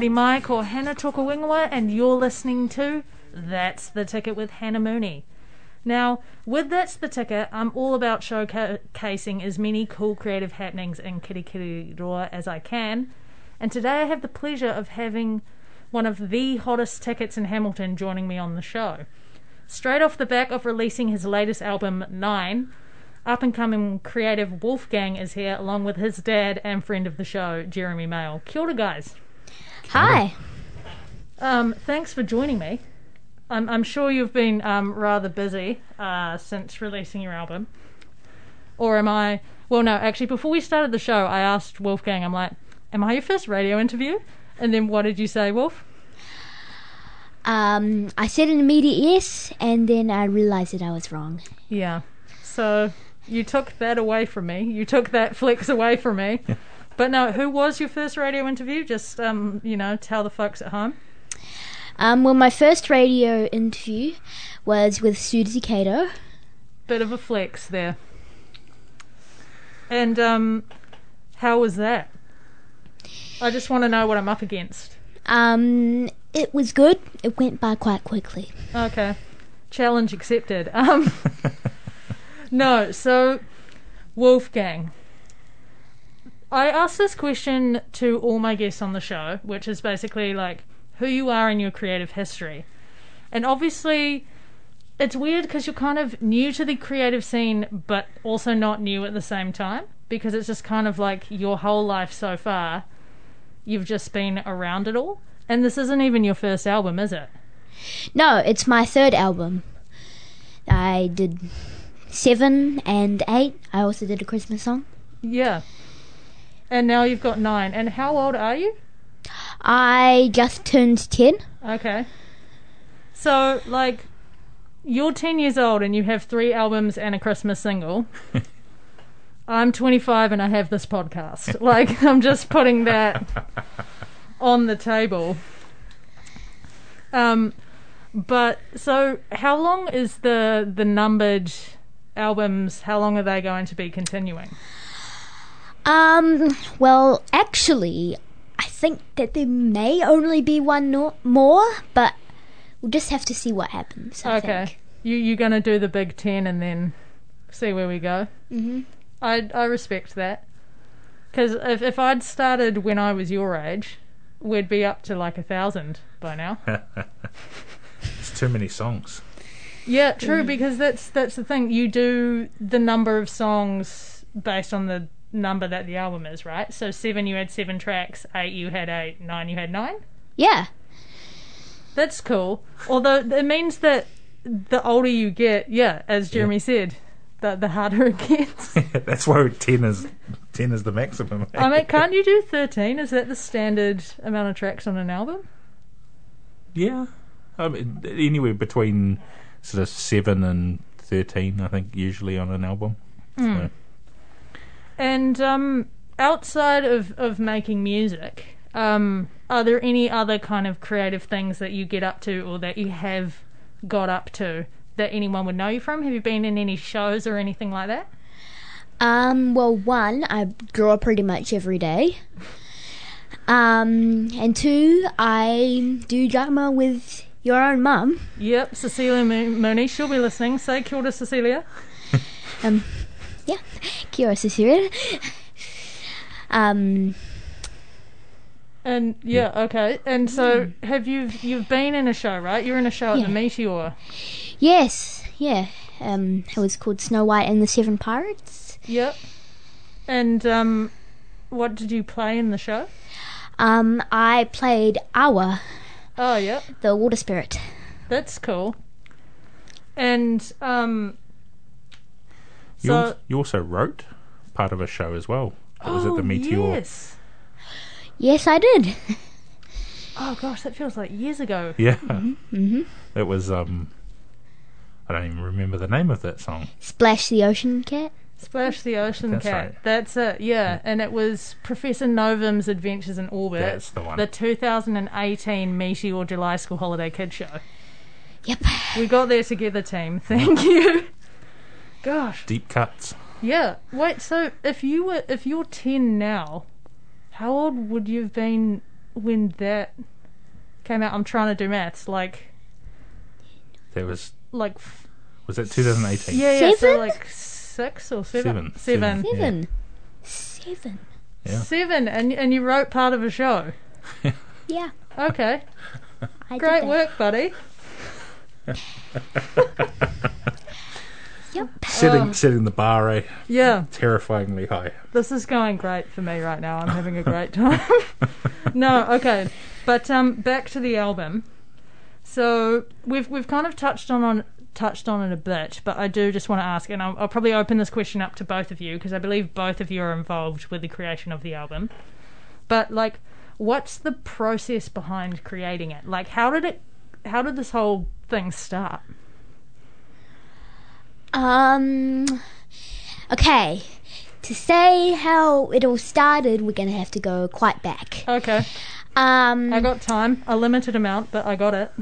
Hardy Mike or Hannah Tokawingawa, and you're listening to That's the Ticket with Hannah Mooney. Now, with That's the Ticket, I'm all about showcasing as many cool creative happenings in Kirikiriroa as I can, and today I have the pleasure of having one of the hottest tickets in Hamilton joining me on the show. Straight off the back of releasing his latest album, Nine, up and coming creative Wolfgang is here along with his dad and friend of the show, Jeremy Mail. Kia ora, guys. Hi. Um, thanks for joining me. I'm, I'm sure you've been um, rather busy uh, since releasing your album. Or am I? Well, no, actually, before we started the show, I asked Wolfgang, I'm like, Am I your first radio interview? And then what did you say, Wolf? Um, I said an immediate yes, and then I realized that I was wrong. Yeah. So you took that away from me. You took that flex away from me. But no, who was your first radio interview? Just um, you know, tell the folks at home. Um, well, my first radio interview was with Suzy Cato. Bit of a flex there. And um, how was that? I just want to know what I'm up against. Um, it was good. It went by quite quickly. Okay. Challenge accepted. Um, no, so Wolfgang. I asked this question to all my guests on the show, which is basically like who you are in your creative history. And obviously, it's weird because you're kind of new to the creative scene, but also not new at the same time because it's just kind of like your whole life so far, you've just been around it all. And this isn't even your first album, is it? No, it's my third album. I did seven and eight. I also did a Christmas song. Yeah. And now you've got nine. And how old are you? I just turned ten. Okay. So, like, you're 10 years old and you have three albums and a Christmas single. I'm 25 and I have this podcast. Like, I'm just putting that on the table. Um, but so how long is the the numbered albums? How long are they going to be continuing? Um, well, actually, I think that there may only be one no- more, but we'll just have to see what happens. I okay, think. you you're gonna do the big ten and then see where we go. Mhm. I I respect that because if if I'd started when I was your age, we'd be up to like a thousand by now. It's too many songs. yeah, true. Because that's that's the thing. You do the number of songs based on the number that the album is, right? So seven, you had seven tracks. Eight, you had eight. Nine, you had nine. Yeah. That's cool. Although it means that the older you get, yeah, as Jeremy said, the the harder it gets. That's why ten is ten is the maximum. I mean, can't you do thirteen? Is that the standard amount of tracks on an album? Yeah, I mean, anywhere between sort of seven and thirteen, I think, usually on an album. Hmm. So, And um, outside of, of making music, um, are there any other kind of creative things that you get up to or that you have got up to that anyone would know you from? Have you been in any shows or anything like that? Um, well, one, I draw pretty much every day. Um, and two, I do drama with your own mum. Yep, Cecilia Mo- Mooney. She'll be listening. Say kia ora, Cecilia. Um, yeah, Cecilia. Um, And yeah, okay. And so have you you've been in a show, right? You're in a show at Yeah. the Meteor. yes, yeah. Um, it was called Snow White and the Seven Pirates. Yep. And um, what did you play in the show? Um, I played Awa, Oh, yeah. the water spirit. That's cool. And um, You, So- al- you also wrote part of a show as well. What was it the Oh, Meteor? Yes. Yes, I did. Oh gosh, that feels like years ago. Yeah. Mm-hmm. It was um I don't even remember the name of that song. Splash the Ocean Cat. Splash the Ocean That's Cat. right. That's it, yeah. And it was Professor Novum's Adventures in Orbit. That's the one. The 2018 Meteor July School Holiday Kid Show. Yep. We got there together, team. Thank you. Gosh. Deep cuts. Yeah. Wait, so if you were if you're 10 now, how old would you have been when that came out? I'm trying to do maths. Like There was like f- was it 2018? yeah, yeah, so like 6 or 7. Seven. Seven. Seven. Seven. Seven. Yeah. Seven, and and you wrote part of a show. Yeah. Okay, I great work, buddy. Yep. Setting Oh. setting the bar eh, Yeah, terrifyingly high. this is going great for me right now. I'm having a great time. no, okay, but um, back to the album. So we've we've kind of touched on on touched on it a bit, but I do just want to ask, and I'll, I'll probably open this question up to both of you because I believe both of you are involved with the creation of the album. But like, what's the process behind creating it? Like, how did it? How did this whole thing start? Um. Okay. To say how it all started, we're gonna have to go quite back. Okay, Um. I got time, a limited amount, but I got it.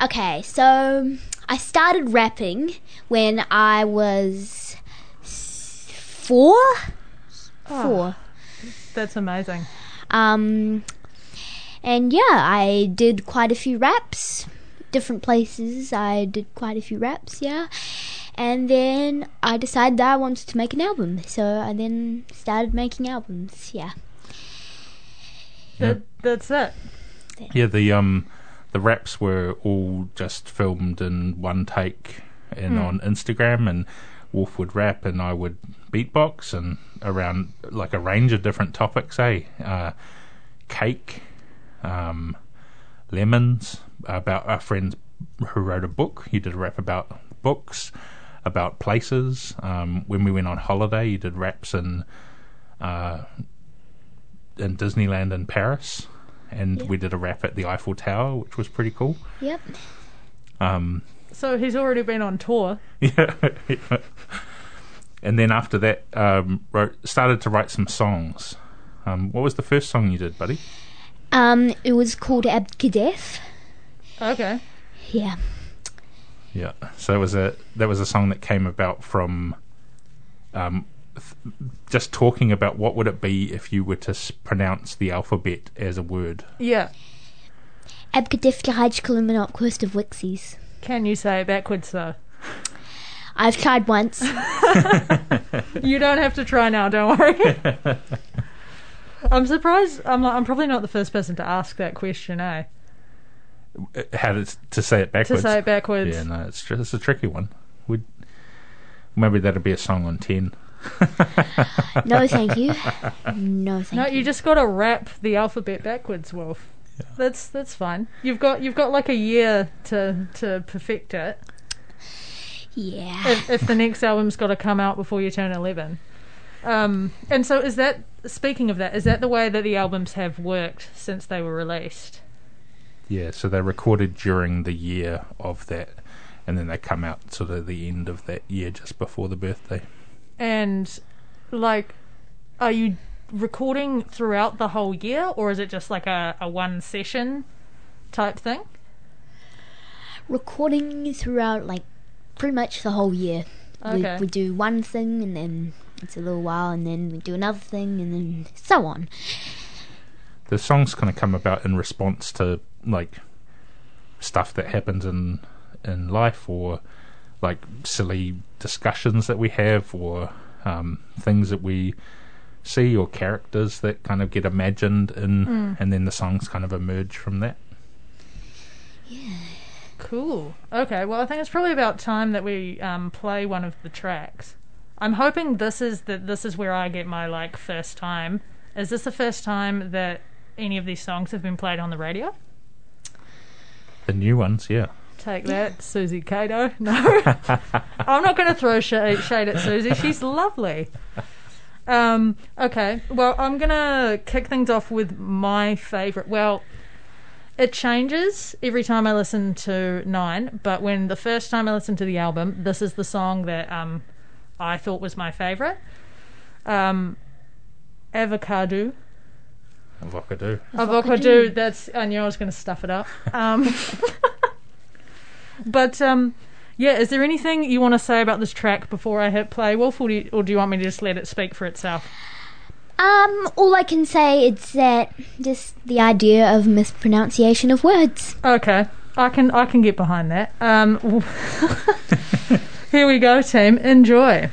Okay, so I started rapping when I was four. Four. That's amazing. Um, and yeah, I did quite a few raps, different places. I did quite a few raps, yeah. And then I decided that I wanted to make an album, so I then started making albums. Yeah. That, that's it. Yeah, the um the raps were all just filmed in one take and on Instagram and Wolf would rap and I would beatbox and around like a range of different topics, eh? Uh, cake, um, lemons, about our friend who wrote a book. He did a rap about books, about places. Um, when we went on holiday, he did raps in uh, in Disneyland in Paris, and Yeah. we did a rap at the Eiffel Tower, which was pretty cool. Yep. Um, So he's already been on tour. yeah. and then after that, um, wrote started to write some songs. Um, what was the first song you did, buddy? Um, it was called Abkadef. Okay. Yeah. Yeah. So it was a that was a song that came about from um, th- just talking about what would it be if you were to s- pronounce the alphabet as a word. Yeah. Abkadef Jahaj Kalimanot Quest of Wixies. Can you say it backwards though? I've tried once. You don't have to try now. Don't worry. I'm surprised. I'm like, I'm probably not the first person to ask that question, eh? Uh, How to, to say it backwards? To say it backwards. Yeah, no, it's it's a tricky one. Would maybe that'll be a song on ten. no, thank you. No, thank No, you. you just got to rap the alphabet backwards, Wolf. That's that's fine. You've got you've got like a year to to perfect it. Yeah. if, if the next album's got to come out before you turn 11. Um, and so, is that, speaking of that, is that the way that the albums have worked since they were released? Yeah, so they recorded during the year of that, and then they come out sort of the end of that year, just before the birthday. And, like, are you recording throughout the whole year, or is it just like a, a one session type thing? Recording throughout, like, pretty much the whole year. Okay. We, we do one thing and then it's a little while and then we do another thing and then so on. The songs kind of come about in response to like stuff that happens in in life, or like silly discussions that we have, or um, things that we see, or characters that kind of get imagined in, and then the songs kind of emerge from that. Yeah. Cool. Okay, well, I think it's probably about time that we um, play one of the tracks. I'm hoping this is the, this is where I get my like first time. Is this the first time that any of these songs have been played on the radio? The new ones, yeah. Take that, Suzy Cato. No, I'm not going to throw shade, shade at Suzy. She's lovely. Um, okay, well, I'm going to kick things off with my favourite. Well, it changes every time I listen to Nine, but when the first time I listened to the album, this is the song that um, I thought was my favourite. Um, Avocado. Avocado. Avocado. That's I knew I was going to stuff it up. Um, but um, yeah, is there anything you want to say about this track before I hit play, Wolf, or do you, or do you want me to just let it speak for itself? Um, all I can say is that just the idea of mispronunciation of words. Okay, I can I can get behind that. Um, here we go, team. Enjoy.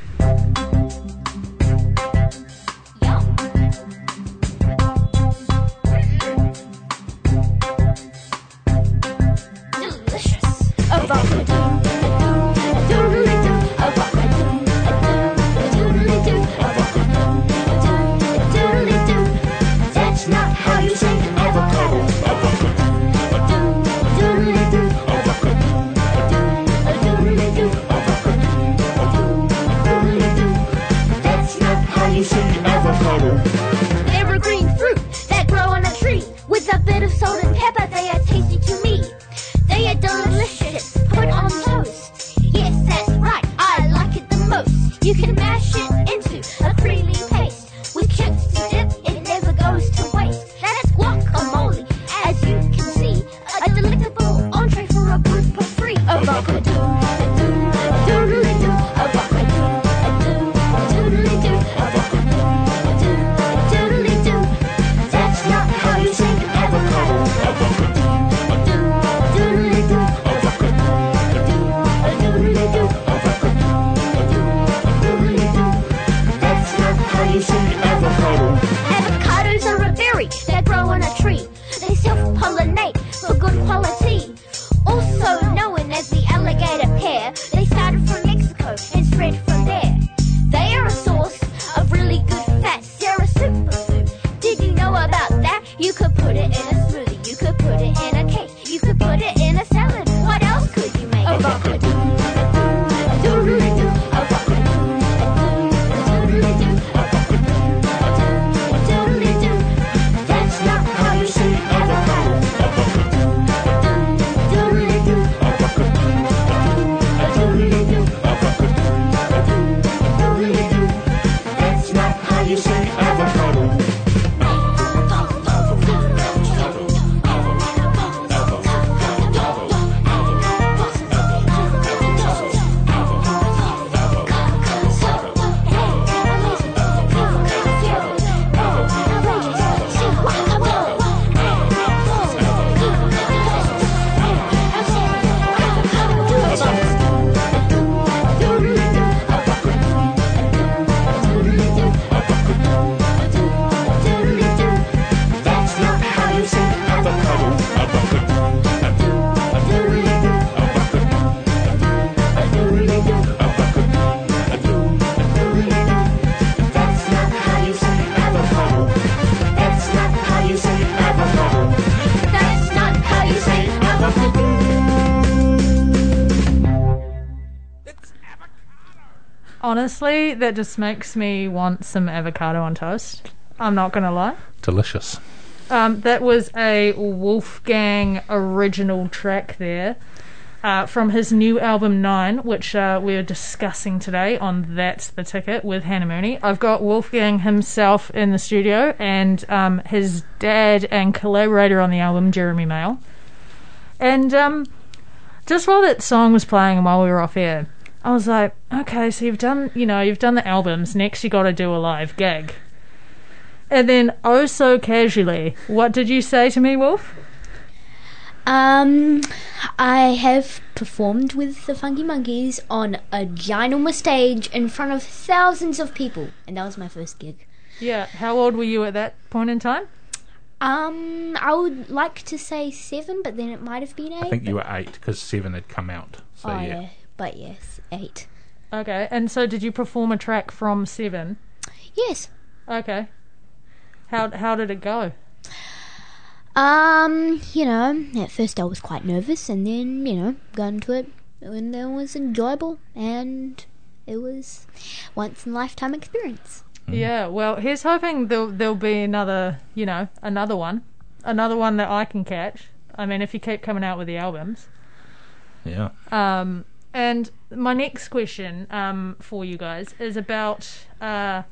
Honestly, that just makes me want some avocado on toast. I'm not gonna lie. Delicious. Um, that was a Wolfgang original track there uh, from his new album Nine, which uh, we're discussing today on That's the Ticket with Hannah Mooney. I've got Wolfgang himself in the studio and um, his dad and collaborator on the album, Jeremy Mail. And um, just while that song was playing and while we were off air, I was like, okay, so you've done, you know, you've done the albums. Next, you got to do a live gig. And then, oh so casually, what did you say to me, Wolf? Um, I have performed with the Funky Monkeys on a ginormous stage in front of thousands of people, and that was my first gig. Yeah, how old were you at that point in time? Um, I would like to say seven, but then it might have been eight. I think you were eight because seven had come out. So oh, yeah. yeah, but yes, eight. Okay, and so did you perform a track from Seven? Yes. Okay. How how did it go? Um, you know, at first I was quite nervous, and then you know, got into it, and it was enjoyable, and it was once in a lifetime experience. Yeah, well, here's hoping there'll, there'll be another, you know, another one. Another one that I can catch. I mean, if you keep coming out with the albums. Yeah. Um, and my next question um, for you guys is about uh,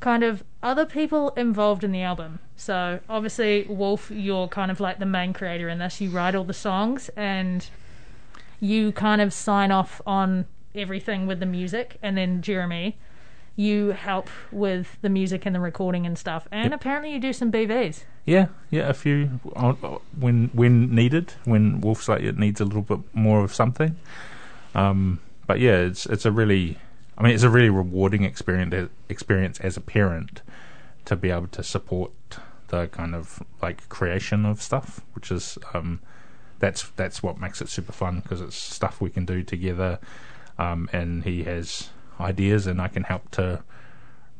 kind of other people involved in the album. So, obviously, Wolf, you're kind of like the main creator in this. You write all the songs and you kind of sign off on everything with the music. And then, Jeremy, you help with the music and the recording and stuff. And Yep. apparently, you do some BVs. Yeah, yeah, a few uh, when when needed, when Wolf's like it needs a little bit more of something. Um, but yeah, it's it's a really, I mean, it's a really rewarding experience experience as a parent to be able to support the kind of like creation of stuff, which is um, that's that's what makes it super fun because it's stuff we can do together, um, and he has ideas and I can help to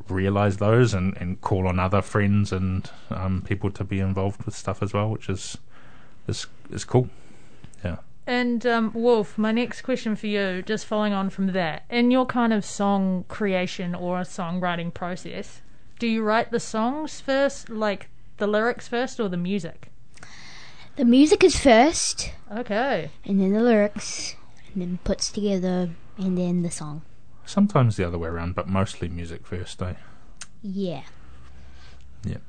realize those and, and call on other friends and um, people to be involved with stuff as well, which is is is cool. Yeah. And um, Wolf, my next question for you, just following on from that, in your kind of song creation or songwriting process, do you write the songs first, like the lyrics first, or the music? The music is first, Okay. and then the lyrics, and then puts together, and then the song. Sometimes the other way around, but mostly music first, eh? Yeah. Yep.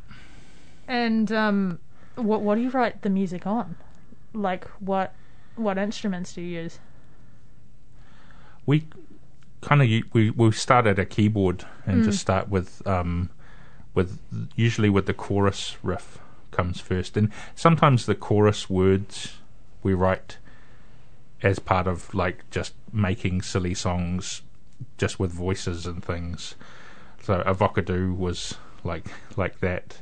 And um, what what do you write the music on? Like what what instruments do you use? We kind of we we start at a keyboard and just start with um with usually with the chorus riff comes first, and sometimes the chorus words we write as part of like just making silly songs just with voices and things. So Avocado was like like that.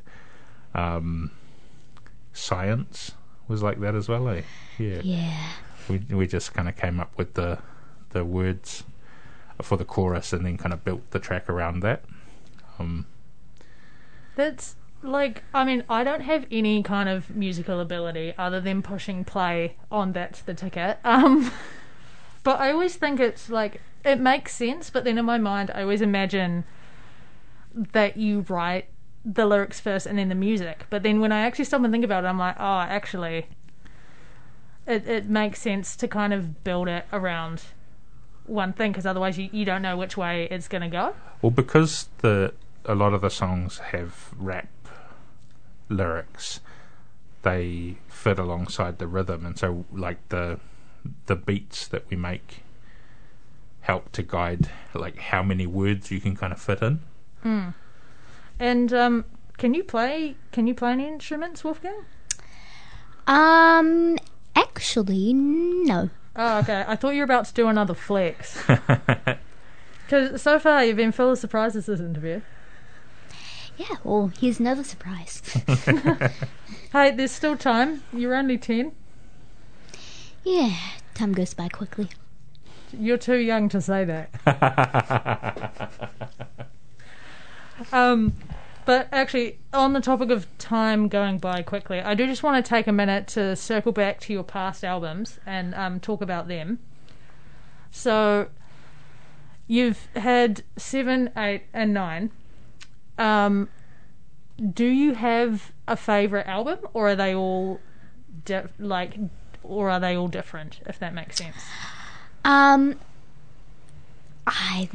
Um, Science was like that as well, eh? Yeah. Yeah. We we just kind of came up with the the words for the chorus and then kind of built the track around that. Um, That's like I mean I don't have any kind of musical ability other than pushing play on that's the ticket. Um, but I always think it's like it makes sense, but then in my mind I always imagine that you write the lyrics first and then the music. But then when I actually stop and think about it, I'm like, oh, actually, it it makes sense to kind of build it around one thing because otherwise you, you don't know which way it's gonna go. well, because the a lot of the songs have rap lyrics, they fit alongside the rhythm, and so like the the beats that we make help to guide like how many words you can kind of fit in. Hmm. And um, can you play? Can you play any instruments, Wolfgang? Um, actually, no. Oh, okay. I thought you were about to do another flex. Because so far you've been full of surprises this interview. Yeah, well, here's another surprise. Hey, there's still time. You're only ten. yeah, time goes by quickly. You're too young to say that. um, but actually, on the topic of time going by quickly, I do just want to take a minute to circle back to your past albums and um, talk about them. So, you've had seven, eight, and nine. Um, do you have a favorite album, or are they all di- like, or are they all different? If that makes sense. Um, I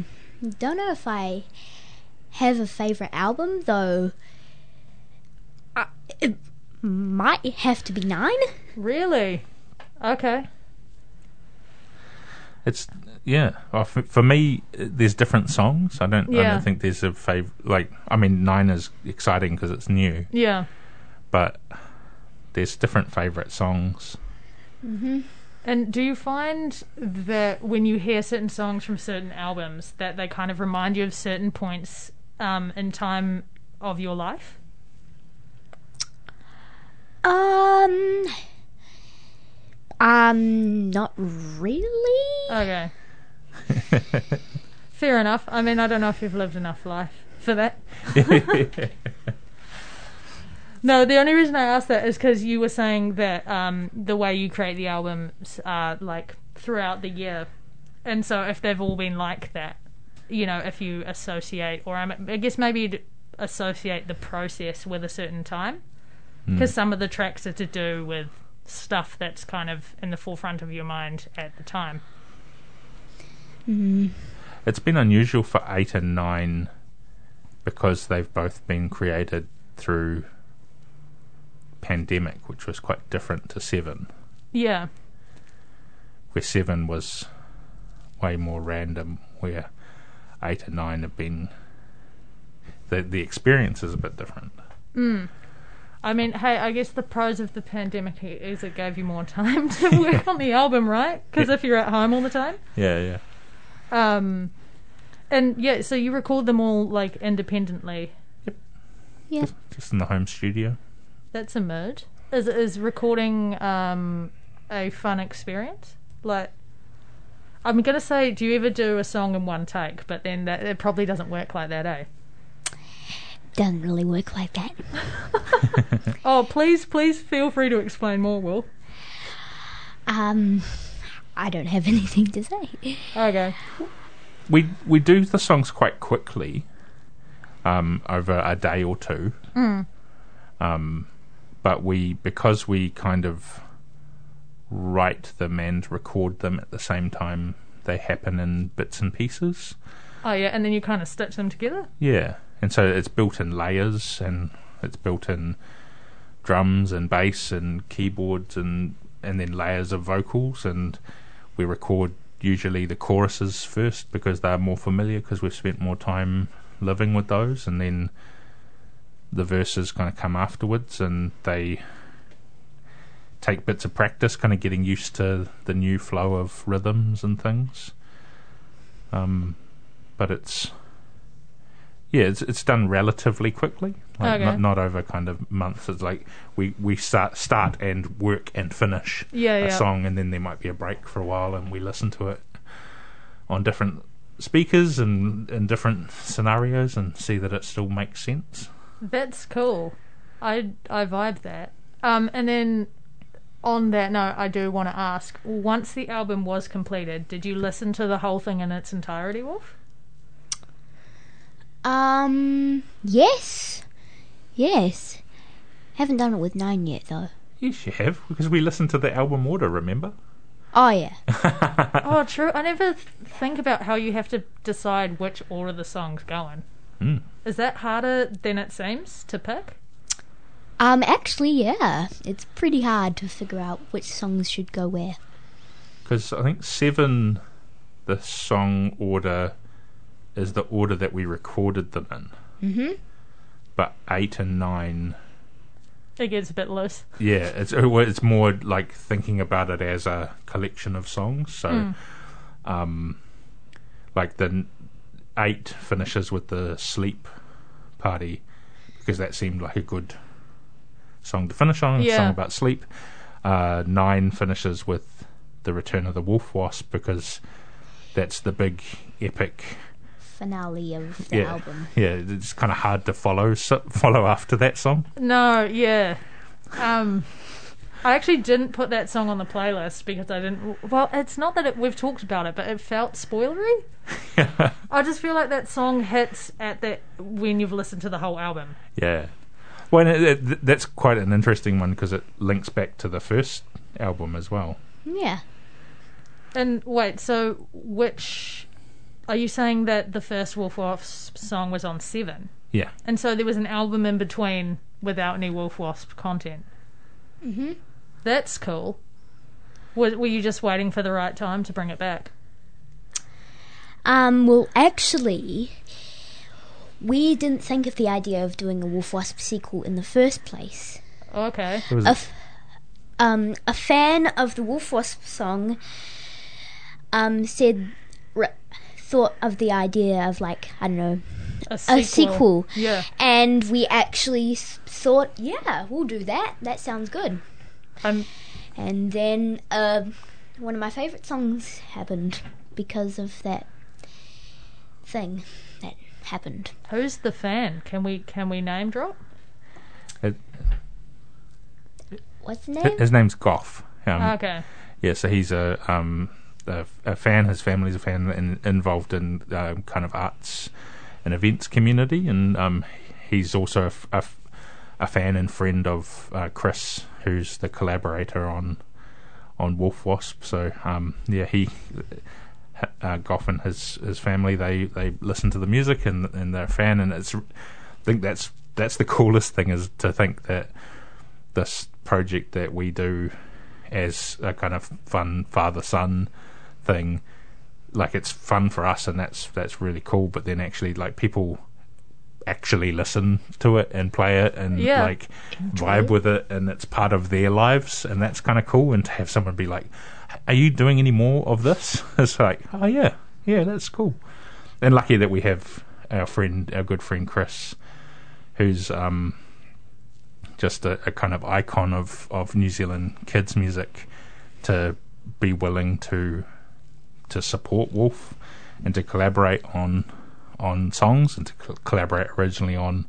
don't know if I have a favorite album though. Uh, it might have to be nine. Really? Okay. It's yeah. Well, for, for me, there's different songs. I don't. Yeah. I don't think there's a favorite. Like, I mean, nine is exciting because it's new, Yeah. but there's different favorite songs. Mhm. And do you find that when you hear certain songs from certain albums, that they kind of remind you of certain points um, in time of your life? Um, um, not really. Okay. Fair enough. I mean, I don't know if you've lived enough life for that. No, the only reason I asked that is because you were saying that um, the way you create the albums are like throughout the year, and so if they've all been like that, you know, if you associate, or I'm- I guess maybe you'd associate the process with a certain time, hmm. because some of the tracks are to do with stuff that's kind of in the forefront of your mind at the time. Mm-hmm. It's been unusual for eight and nine because they've both been created through pandemic, which was quite different to seven, Yeah, where seven was way more random, where eight and nine have been the the experience is a bit different. I mean, hey, I guess the pros of the pandemic is it gave you more time to work on the album, right? Because if you're at home all the time. Yeah, yeah. Um, and yeah, so you record them all like independently. Yep. Yeah. Just in the home studio. That's a mood. Is is recording um a fun experience? Like, I'm gonna say, do you ever do a song in one take? But then that it probably doesn't work like that, eh? Doesn't really work like that. Oh, please, please feel free to explain more, Will. Um, I don't have anything to say. Okay. we we do the songs quite quickly, um, over a day or two. Um, but we because we kind of write them and record them at the same time, they happen in bits and pieces. Oh yeah, and then you kind of stitch them together. Yeah, and so it's built in layers, and it's built in drums and bass and keyboards, and and then layers of vocals, and we record usually the choruses first because they're more familiar because we've spent more time living with those, and then the verses kind of come afterwards, and they take bits of practice, kind of getting used to the new flow of rhythms and things. Um, but it's yeah, it's it's done relatively quickly, like Okay. not not over kind of months. It's like we we start start and work and finish Yeah, a yeah. song, and then there might be a break for a while, and we listen to it on different speakers and in different scenarios, and see that it still makes sense. That's cool. I I vibe that. Um, and then on that note, I do want to ask: once the album was completed, did you listen to the whole thing in its entirety, Wolf? Um, yes, yes. Haven't done it with nine yet though. Yes, you have because we listened to the album order. Remember? Oh yeah. oh, true. I never think about how you have to decide which order the songs go in. Hmm. Is that harder than it seems to pick? Um, actually, yeah. It's pretty hard to figure out which songs should go where. Because I think seven, the song order is the order that we recorded them in. Mhm. But eight and nine, It gets a bit loose. yeah, it's uh, it's more like thinking about it as a collection of songs. So, um, like the eight finishes with the sleep party because that seemed like a good song to finish on. A Yeah. song about sleep. Uh, nine finishes with the return of the wolf wasp because that's the big epic. Finale of the yeah, album. yeah. It's kind of hard to follow follow after that song. No, yeah. Um, I actually didn't put that song on the playlist because I didn't. Well, it's not that it, we've talked about it, but it felt spoilery. I just feel like that song hits at that when you've listened to the whole album. Yeah. Well, it, it, that's quite an interesting one because it links back to the first album as well. Yeah. And wait, so which are you saying that the first Wolf Wasp song was on Seven, Yeah. and so there was an album in between without any Wolf Wasp content? Mhm. That's cool. Were, were you just waiting for the right time to bring it back? Um, well, actually, we didn't think of the idea of doing a Wolf Wasp sequel in the first place. Okay. It was A, f- um, a fan of the Wolf Wasp song um, said, r- thought of the idea of like, I don't know, A a sequel. sequel. Yeah. And we actually s- thought, yeah, we'll do that. That sounds good. Um, And then uh, one of my favourite songs happened because of that thing that happened. who's the fan? Can we can we name drop? It, What's the name? his name's Goff. Um, Okay. Yeah, so he's a um a, a fan. His family's a fan and involved in um, kind of arts and events community, and um he's also a a fan and friend of uh, Chris, who's the collaborator on on Wolf Wasp. So um yeah, he. Uh, Goff and his his family they they listen to the music and and they're a fan and it's I think that's that's the coolest thing is to think that this project that we do as a kind of fun father son thing like it's fun for us and that's that's really cool but then actually like people actually listen to it and play it and Yeah. like vibe with it and it's part of their lives and that's kind of cool and to have someone be like are you doing any more of this? It's like oh yeah yeah that's cool. And lucky that we have our friend our good friend chris who's um just a, a kind of icon of, of New Zealand kids music to be willing to to support Wolf and to collaborate on on songs and to co- collaborate originally on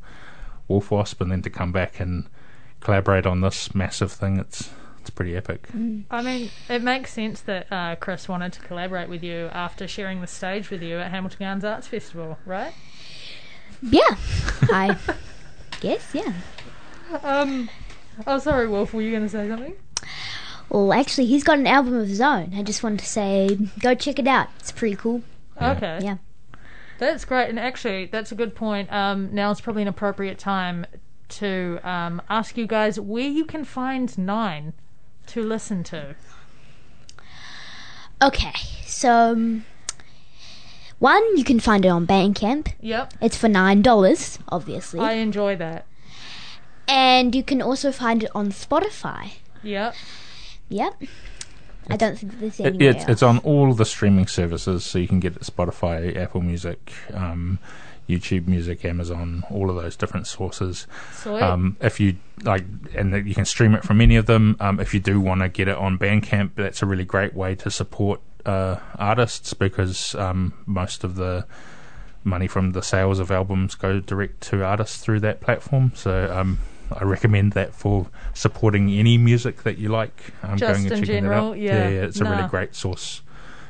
Wolf Wasp and then to come back and collaborate on this massive thing it's it's pretty epic. I mean, it makes sense that uh, Chris wanted to collaborate with you after sharing the stage with you at Hamilton Gardens Arts Festival, right? Yeah, I guess. Yeah. Um, oh, sorry, Wolf. Were you going to say something? Well, actually, he's got an album of his own. I just wanted to say, go check it out. It's pretty cool. Okay. Yeah. That's great, and actually, that's a good point. Um, now it's probably an appropriate time to um, ask you guys where you can find Nine to listen to. Okay, so um, one you can find it on Bandcamp. Yep, It's for nine dollars, obviously, I enjoy that. and you can also find it on Spotify. Yep. Yep. I don't think there's It, anywhere it's, it's on all the streaming services, so you can get it Spotify, Apple Music, um, YouTube Music, Amazon, all of those different sources. Um, if you like, and you can stream it from any of them. Um, if you do want to get it on Bandcamp, that's a really great way to support uh, artists because um, most of the money from the sales of albums go direct to artists through that platform. So um, I recommend that for supporting any music that you like. Um, Just going and checking general, that out. yeah. yeah, it's a really great source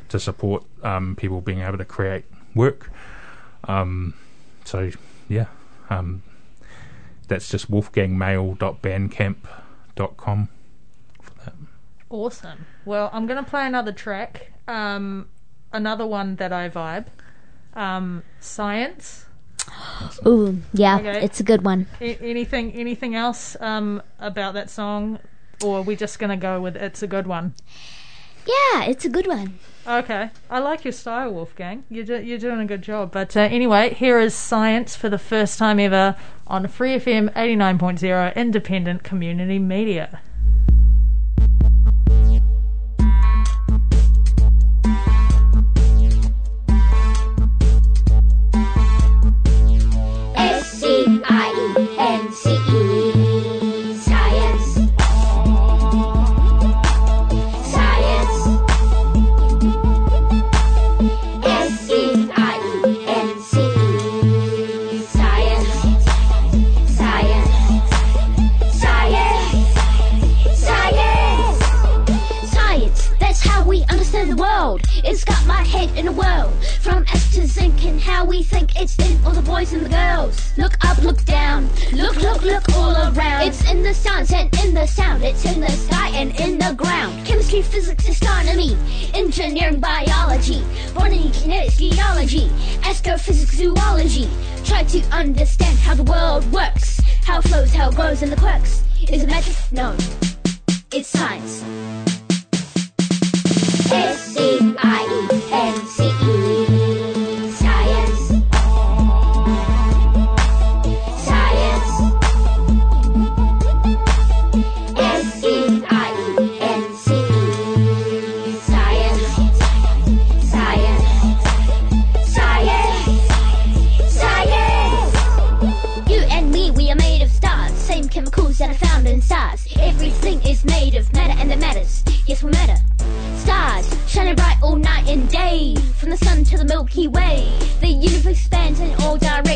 to support um, people being able to create work. Um, so yeah, um, that's just wolfgangmail.bandcamp.com for that. Awesome. Well, I'm going to play another track. Um, another one that I vibe. Um, science. Ooh, yeah, Okay. it's a good one. A- anything? Anything else um, about that song, or are we just going to go with "It's a good one"? Yeah, it's a good one. Okay, I like your style, Wolfgang. You're do- you're doing a good job. But uh, anyway, here is science for the first time ever on Free FM 89.0 independent community media.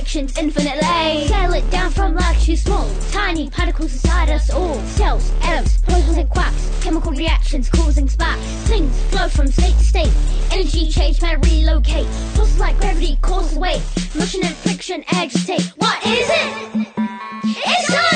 Dimensions infinitely. Scale it down from large to small. Tiny particles inside us all. Cells, atoms, protons and quarks. Chemical reactions causing sparks. Things flow from state to state. Energy change may relocate. Forces like gravity cause weight. Motion and friction agitate. What is it? It's science!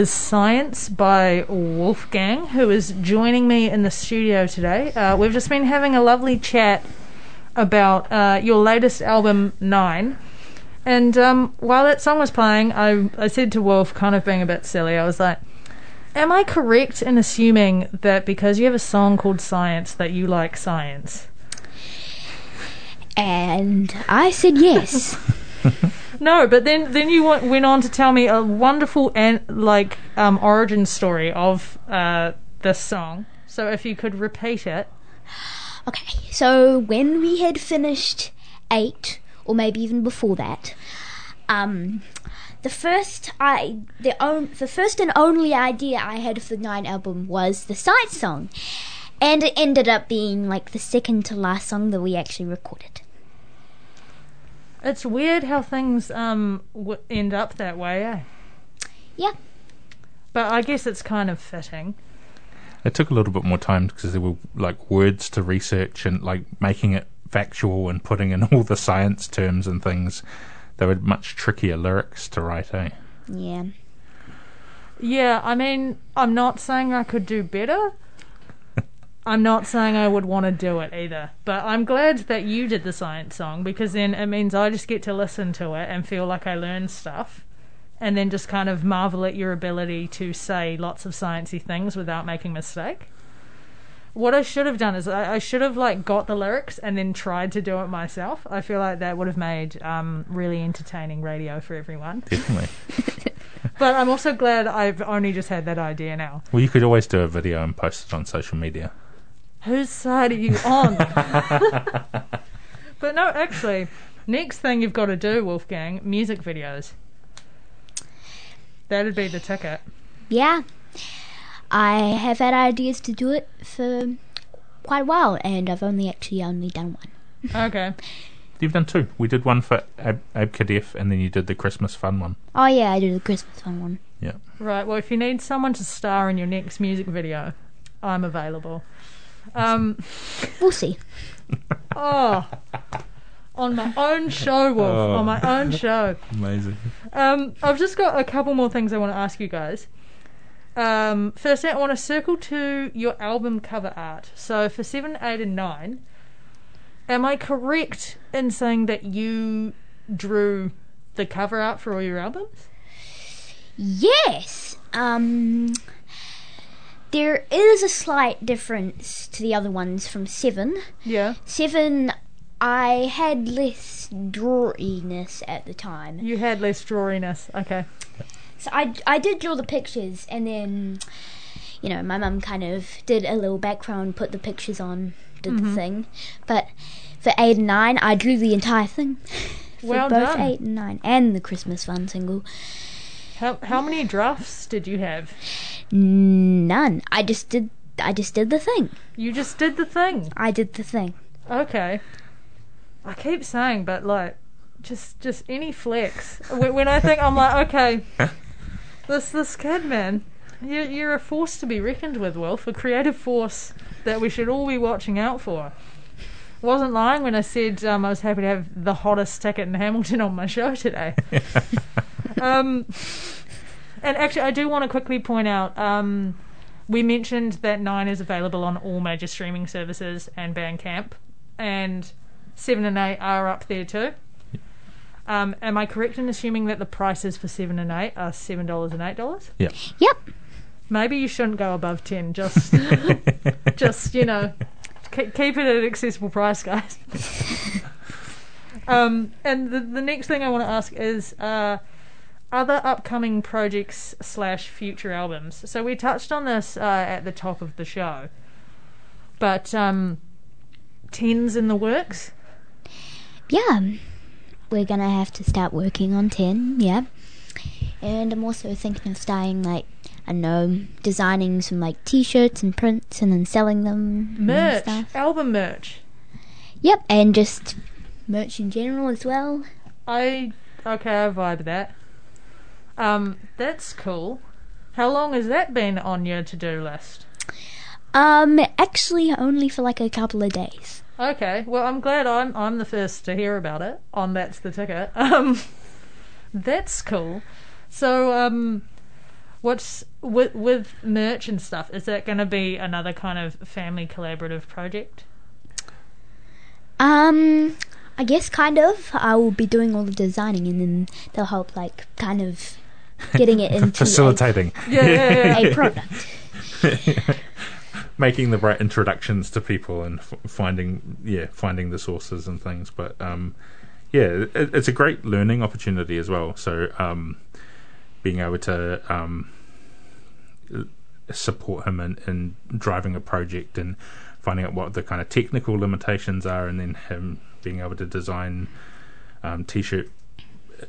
Was Science by Wolfgang, who is joining me in the studio today. Uh, we've just been having a lovely chat about uh, your latest album, Nine. And um, while that song was playing, I, I said to Wolf, kind of being a bit silly, I was like, Am I correct in assuming that because you have a song called Science, that you like science? And I said yes. No, but then then you went, went on to tell me a wonderful and like um, origin story of uh, this song. So if you could repeat it, okay, so when we had finished eight, or maybe even before that, um, the first I the on, the first and only idea I had of the Nine album was the science song, and it ended up being like the second to last song that we actually recorded. It's weird how things um w- end up that way, eh? Yeah. But I guess it's kind of fitting. It took a little bit more time because there were like words to research and like making it factual and putting in all the science terms and things. There were much trickier lyrics to write, eh? Yeah. Yeah, I mean, I'm not saying I could do better. I'm not saying I would want to do it either. But I'm glad that you did the science song because then it means I just get to listen to it and feel like I learned stuff. And then just kind of marvel at your ability to say lots of sciencey things without making a mistake. What I should have done is I, I should have like got the lyrics and then tried to do it myself. I feel like that would have made um, really entertaining radio for everyone. Definitely. But I'm also glad I've only just had that idea now. well, you could always do a video and post it on social media. Whose side are you on? but no, actually, next thing you've got to do, Wolfgang, music videos. That'd be the ticket. Yeah. I have had ideas to do it for quite a while, and I've only actually only done one. Okay. You've done two. We did one for Ab, Ab Kadef, and then you did the Christmas fun one. Oh yeah, I did the Christmas fun one. Yeah. Right. Well, if you need someone to star in your next music video, I'm available. Um, We'll see. oh, on my own show, Wolf. Oh. On my own show. Amazing. Um, I've just got a couple more things I want to ask you guys. Um, first, I want to circle to your album cover art. So, for 7, 8, and 9, am I correct in saying that you drew the cover art for all your albums? Yes. Um. There is a slight difference to the other ones from Seven. Yeah. Seven, I had less drawiness at the time. You had less drawiness. Okay. So I, I did draw the pictures, and then you know, my mum kind of did a little background, put the pictures on, did Mm-hmm. the thing. But for eight and nine, I drew the entire thing. For Well both done. eight and nine, and the Christmas fun single. How how many drafts did you have? None. I just did. I just did the thing. You just did the thing. I did the thing. Okay. I keep saying, but like, just just any flex. When, when I think I'm like, okay, this this kid, man, you're you're a force to be reckoned with, Wolf. A creative force that we should all be watching out for. Wasn't lying when I said um, I was happy to have the hottest ticket in Hamilton on my show today. um, and actually, I do want to quickly point out. Um, we mentioned that Nine is available on all major streaming services and Bandcamp, and Seven and Eight are up there too. Um, am I correct in assuming that the prices for Seven and Eight are seven dollars and eight dollars? Yeah. Yep. Maybe you shouldn't go above ten. Just, just you know, keep, keep it at an accessible price, guys. um, and the the next thing I want to ask is. Uh, other upcoming projects slash future albums. So we touched on this uh, at the top of the show, but um, tens in the works. Yeah. We're gonna have to start working on ten. Yeah. And I'm also thinking of starting like I don't know, designing some like T-shirts and prints, and then selling them. Merch, album merch. Yep, and just merch in general as well. I okay, I vibe that. Um, that's cool. How long has that been on your to-do list? Um, actually, only for like a couple of days. Okay, well, I'm glad I'm I'm the first to hear about it on That's the Ticket. Um, that's cool. So, um, what's with with merch and stuff? Is that going to be another kind of family collaborative project? Um, I guess kind of. I will be doing all the designing, and then they'll help like kind of getting it into Facilitating. Yeah, yeah, yeah. a, a product. making the right introductions to people and f- finding yeah finding the sources and things but um yeah it, it's a great learning opportunity as well so um being able to um support him in, in driving a project and finding out what the kind of technical limitations are and then him being able to design um, t-shirt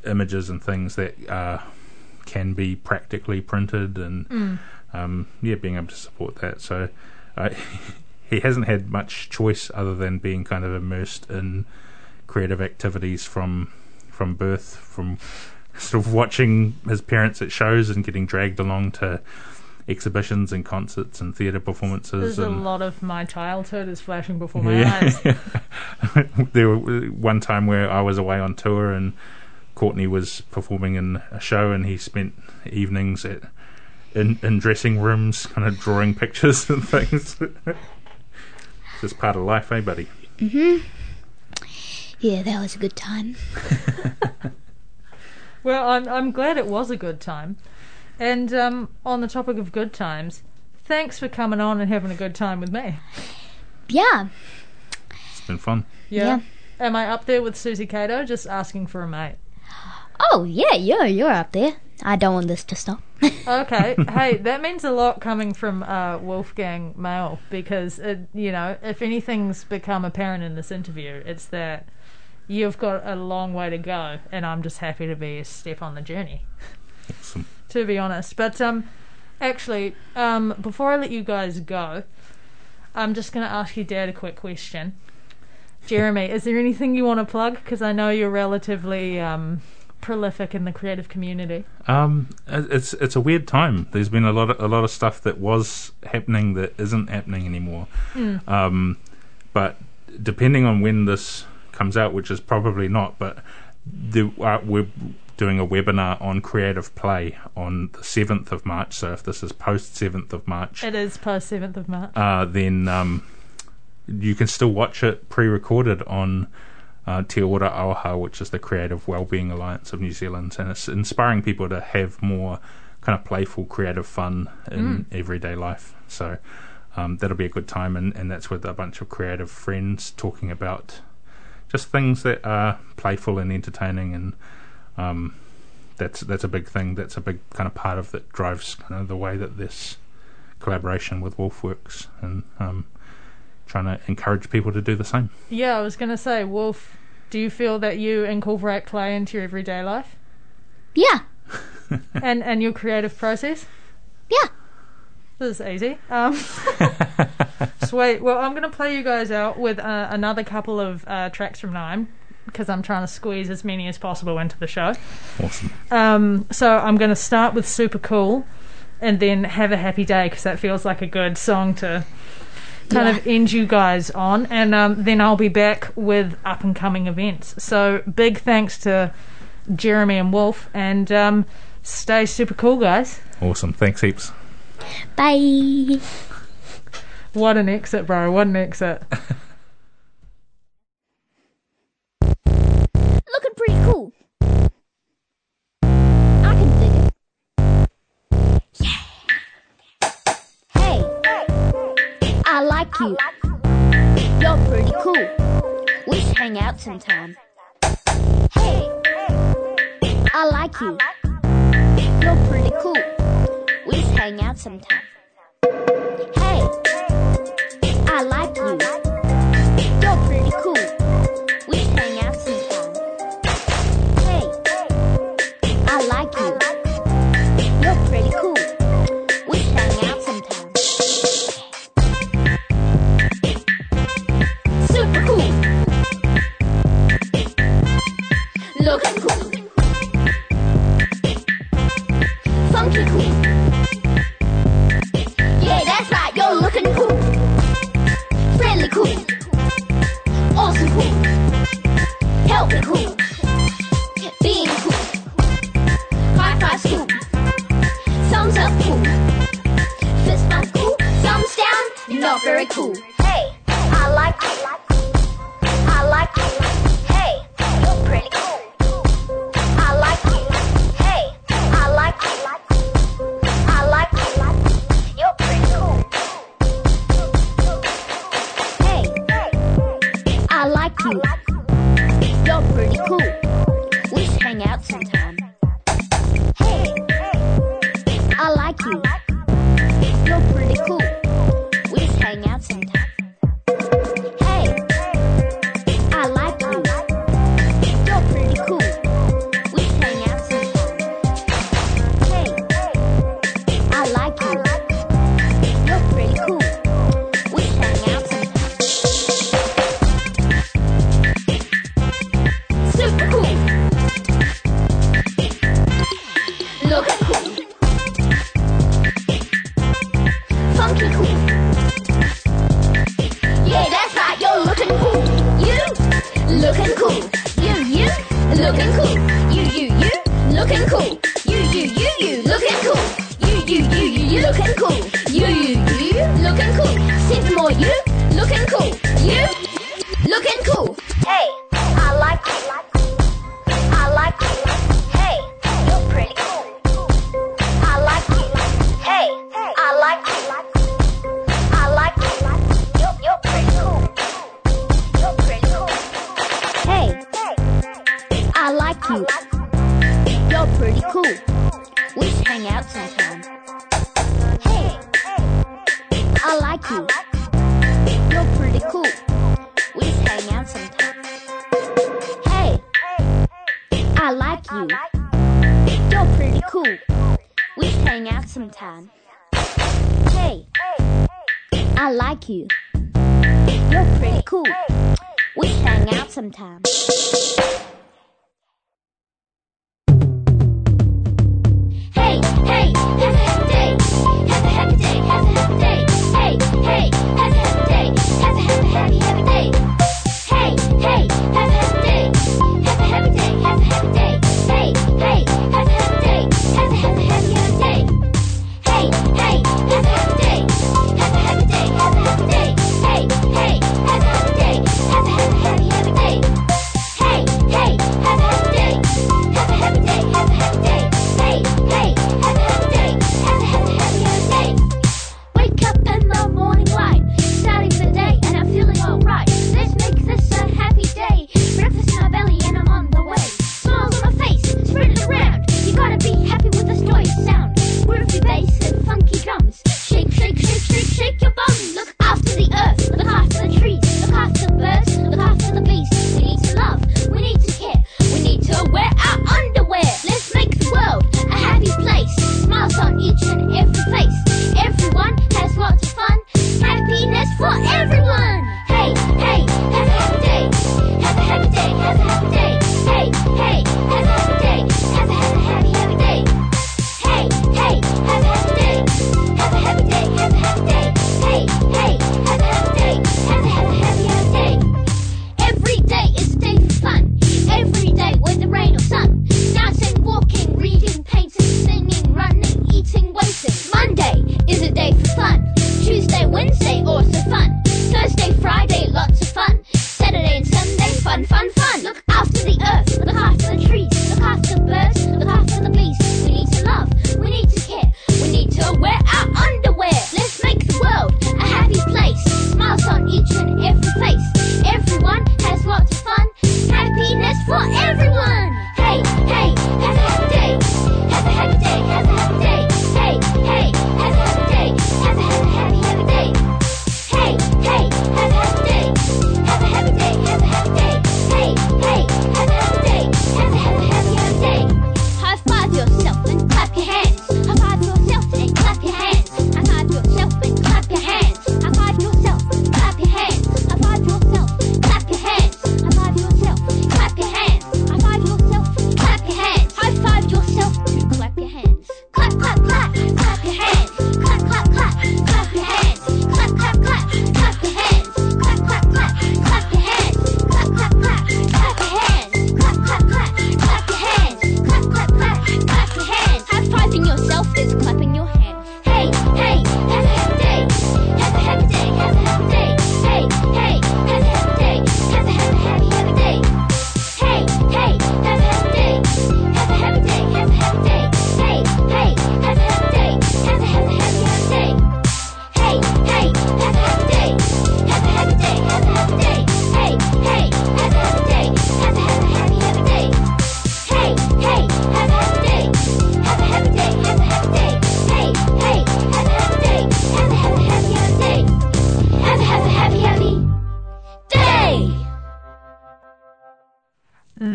images and things that uh, can be practically printed and um, yeah, being able to support that. So uh, he hasn't had much choice other than being kind of immersed in creative activities from from birth, from sort of watching his parents at shows and getting dragged along to exhibitions and concerts and theatre performances. There's a lot of my childhood is flashing before my yeah. eyes. there was one time where I was away on tour and Courtney was performing in a show and he spent evenings at in, in dressing rooms kind of drawing pictures and things. Just part of life, eh, buddy? Mhm. Yeah, that was a good time. Well, I'm I'm glad it was a good time. And um, on the topic of good times, thanks for coming on and having a good time with me. Yeah, It's been fun. Yeah. Am I up there with Suzy Cato just asking for a mate? Oh yeah, you're you're up there. I don't want this to stop. Okay. hey, that means a lot coming from uh, Wolfgang Mail because, it, you know, if anything's become apparent in this interview, it's that you've got a long way to go, and I'm just happy to be a step on the journey. Awesome. to be honest. But um, actually, um, before I let you guys go, I'm just going to ask your dad a quick question. Jeremy, is there anything you want to plug? Because I know you're relatively um, prolific in the creative community. Um, it's it's a weird time. There's been a lot of a lot of stuff that was happening that isn't happening anymore. Um, but depending on when this comes out, which is probably not, but the, uh, we're doing a webinar on creative play on the seventh of March. So if this is post seventh of March, It is post 7th of March. uh, then um, you can still watch it pre-recorded on uh, Te Ora Auaha, which is the Creative Wellbeing Alliance of New Zealand, and it's inspiring people to have more kind of playful, creative fun in mm. everyday life. So um, that'll be a good time, and, and that's with a bunch of creative friends talking about just things that are playful and entertaining, and um, that's that's a big thing. That's a big kind of part of that drives kind of the way that this collaboration with Wolf works, and um, trying to encourage people to do the same. Yeah, I was going to say, Wolf, do you feel that you incorporate play into your everyday life? Yeah. and and your creative process? Yeah. This is easy. Um, sweet. Well, I'm going to play you guys out with uh, another couple of uh, tracks from Nine because I'm trying to squeeze as many as possible into the show. Awesome. Um, so I'm going to start with Super Cool and then Have a Happy Day because that feels like a good song to kind yeah. of end you guys on, and um, then I'll be back with up and coming events. So big thanks to Jeremy and Wolf, and um, stay super cool, guys. Awesome. Thanks heaps. Bye. What an exit, bro. What an exit. cute. You're pretty cool. We should hang out sometime. Hey, I like you. You're pretty cool. We should hang out sometime. Hey. hang out sometime. Hey, I like you. You're pretty cool. We should hang out sometime. Hey, hey.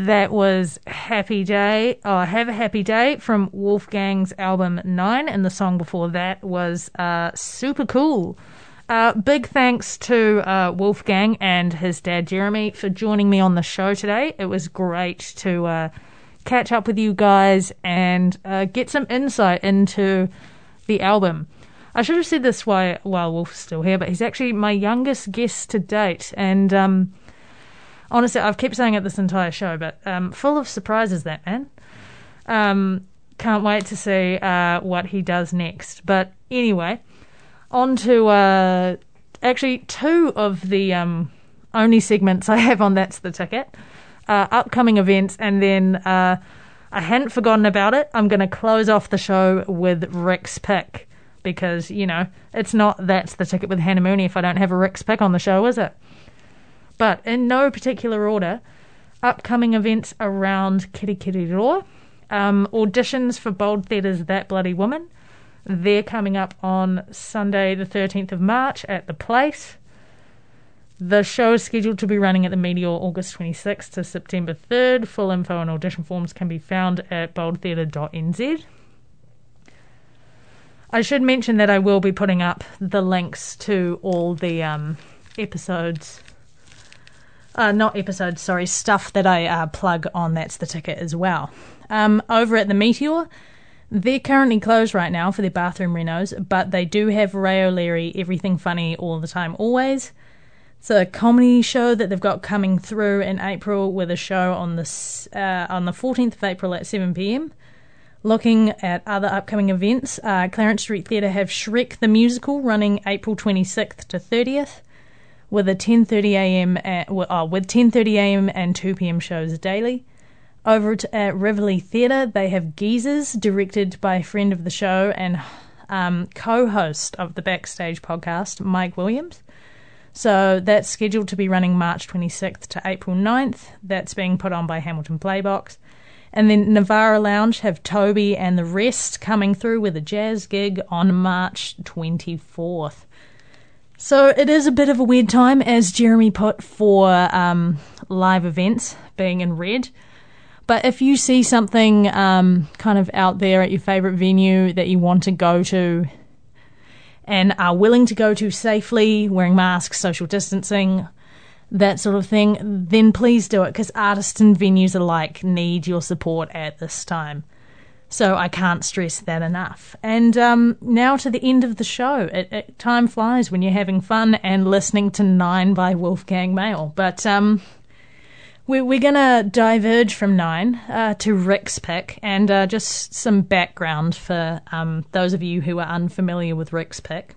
That was Happy Day, or Have a Happy Day from Wolfgang's album Nine, and the song before that was uh, Super Cool. Uh, big thanks to uh, Wolfgang and his dad Jeremy for joining me on the show today. It was great to uh, catch up with you guys and uh, get some insight into the album. I should have said this while, while Wolf's still here, but he's actually my youngest guest to date, and um, honestly, I've kept saying it this entire show, but um, full of surprises, that man. Um, can't wait to see uh, what he does next. But anyway, on to uh, actually two of the um, only segments I have on That's the Ticket. Uh, upcoming events, and then uh, I hadn't forgotten about it. I'm going to close off the show with Rick's pick because, you know, it's not That's the Ticket with Hannah Mooney if I don't have a Rick's pick on the show, is it? But in no particular order, upcoming events around Kirikiriroa, um, auditions for Bold Theatre's That Bloody Woman. They're coming up on Sunday, the 13th of March at the Place. The show is scheduled to be running at the Meteor August 26th to September 3rd. Full info and audition forms can be found at boldtheatre.nz. I should mention that I will be putting up the links to all the um, episodes uh, not episodes, sorry, stuff that I uh, plug on That's the Ticket as well. Um, over at the Meteor, they're currently closed right now for their bathroom renos, but they do have Ray O'Leary, Everything Funny All the Time Always. It's a comedy show that they've got coming through in April with a show on the, uh, on the 14th of April at 7pm. Looking at other upcoming events, uh, Clarence Street Theatre have Shrek the Musical running April 26th to 30th with a 10:30 a.m. At, with 10:30 a.m. and 2 p.m. shows daily. Over at, at Riverlea Theatre, they have Geezers, directed by a friend of the show and um, co-host of the Backstage podcast, Mike Williams. So that's scheduled to be running March 26th to April 9th. That's being put on by Hamilton Playbox. And then Nivara Lounge have Toby and the rest coming through with a jazz gig on March 24th. So it is a bit of a weird time, as Jeremy put, for um, live events being in red. But if you see something um, kind of out there at your favourite venue that you want to go to and are willing to go to safely, wearing masks, social distancing, that sort of thing, then please do it because artists and venues alike need your support at this time. So I can't stress that enough. And um, now to the end of the show. It, it, time flies when you're having fun and listening to Nine by Wolfgang Mail. But um, we're, we're going to diverge from Nine uh, to Rick's pick and uh, just some background for um, those of you who are unfamiliar with Rick's pick.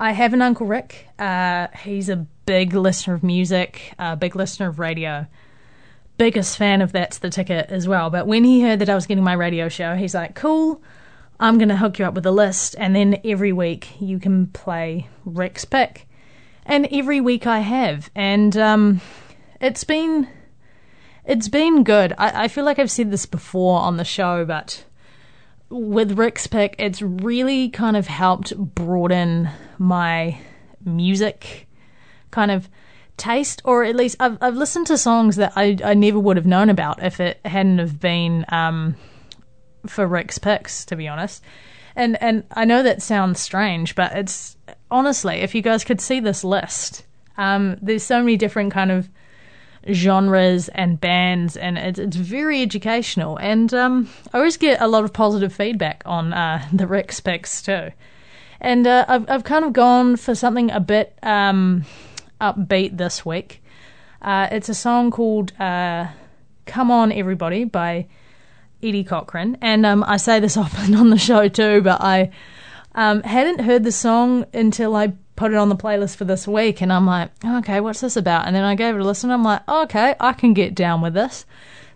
I have an Uncle Rick. Uh, he's a big listener of music, a big listener of radio biggest fan of That's the Ticket as well. But when he heard that I was getting my radio show, he's like, cool, I'm going to hook you up with a list. And then every week you can play Rick's pick. And every week I have. And um, it's been. It's been good. I, I feel like I've said this before on the show, but with Rick's pick, it's really kind of helped broaden my music kind of taste, or at least I've I've listened to songs that I I never would have known about if it hadn't have been um, for Rick's picks, to be honest. And and I know that sounds strange, but it's honestly, if you guys could see this list, um, there's so many different kind of genres and bands, and it's it's very educational. And um, I always get a lot of positive feedback on uh, the Rick's picks too. And uh, I've I've kind of gone for something a bit. Um, upbeat this week. Uh, it's a song called uh, Come On Everybody by Eddie Cochran. And um, I say this often on the show too, but I um, hadn't heard the song until I put it on the playlist for this week. And I'm like, okay, what's this about? And then I gave it a listen. I'm like, okay, I can get down with this.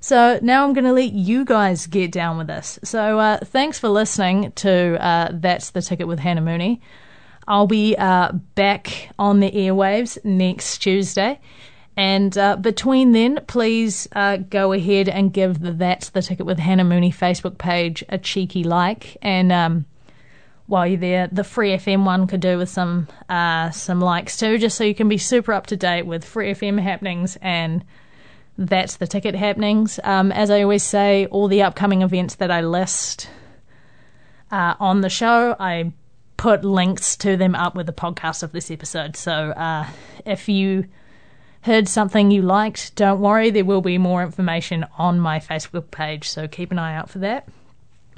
So now I'm going to let you guys get down with this. So uh, thanks for listening to uh, That's the Ticket with Hannah Mooney. I'll be uh, back on the airwaves next Tuesday. And uh, between then, please uh, go ahead and give the That's the Ticket with Hannah Mooney Facebook page a cheeky like. And um, while you're there, the Free FM one could do with some uh, some likes too, just so you can be super up to date with Free FM happenings and that's the ticket happenings. Um, as I always say, all the upcoming events that I list uh, on the show, I put links to them up with the podcast of this episode. So uh, if you heard something you liked, don't worry, there will be more information on my Facebook page, so keep an eye out for that.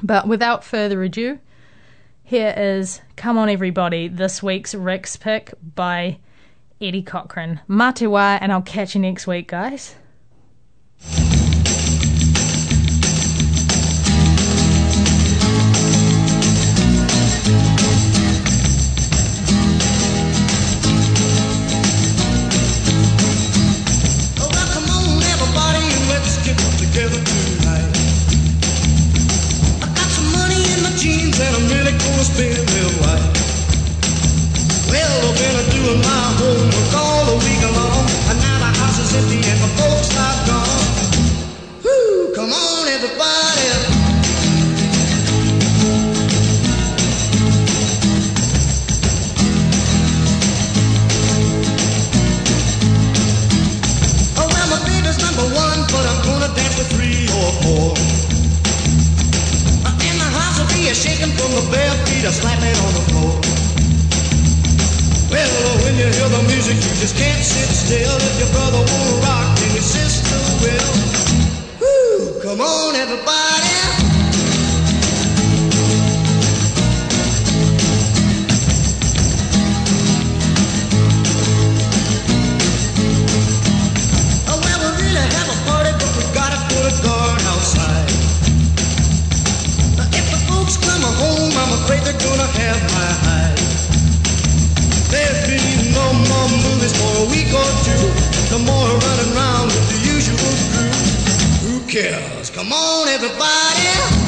But without further ado, here is Come On Everybody, this week's Rick's pick by Eddie Cochran. Matewa, and I'll catch you next week, guys. From the bare feet a slapping on the floor. Well, when you hear the music, you just can't sit still. If your brother won't rock, then your sister will. Woo! Come on, everybody. Oh, well, we really have a party, but we gotta put a guard outside. They're gonna have my hide. There'll be no more movies for a week or two. No more running around with the usual crew. Who cares? Come on, everybody.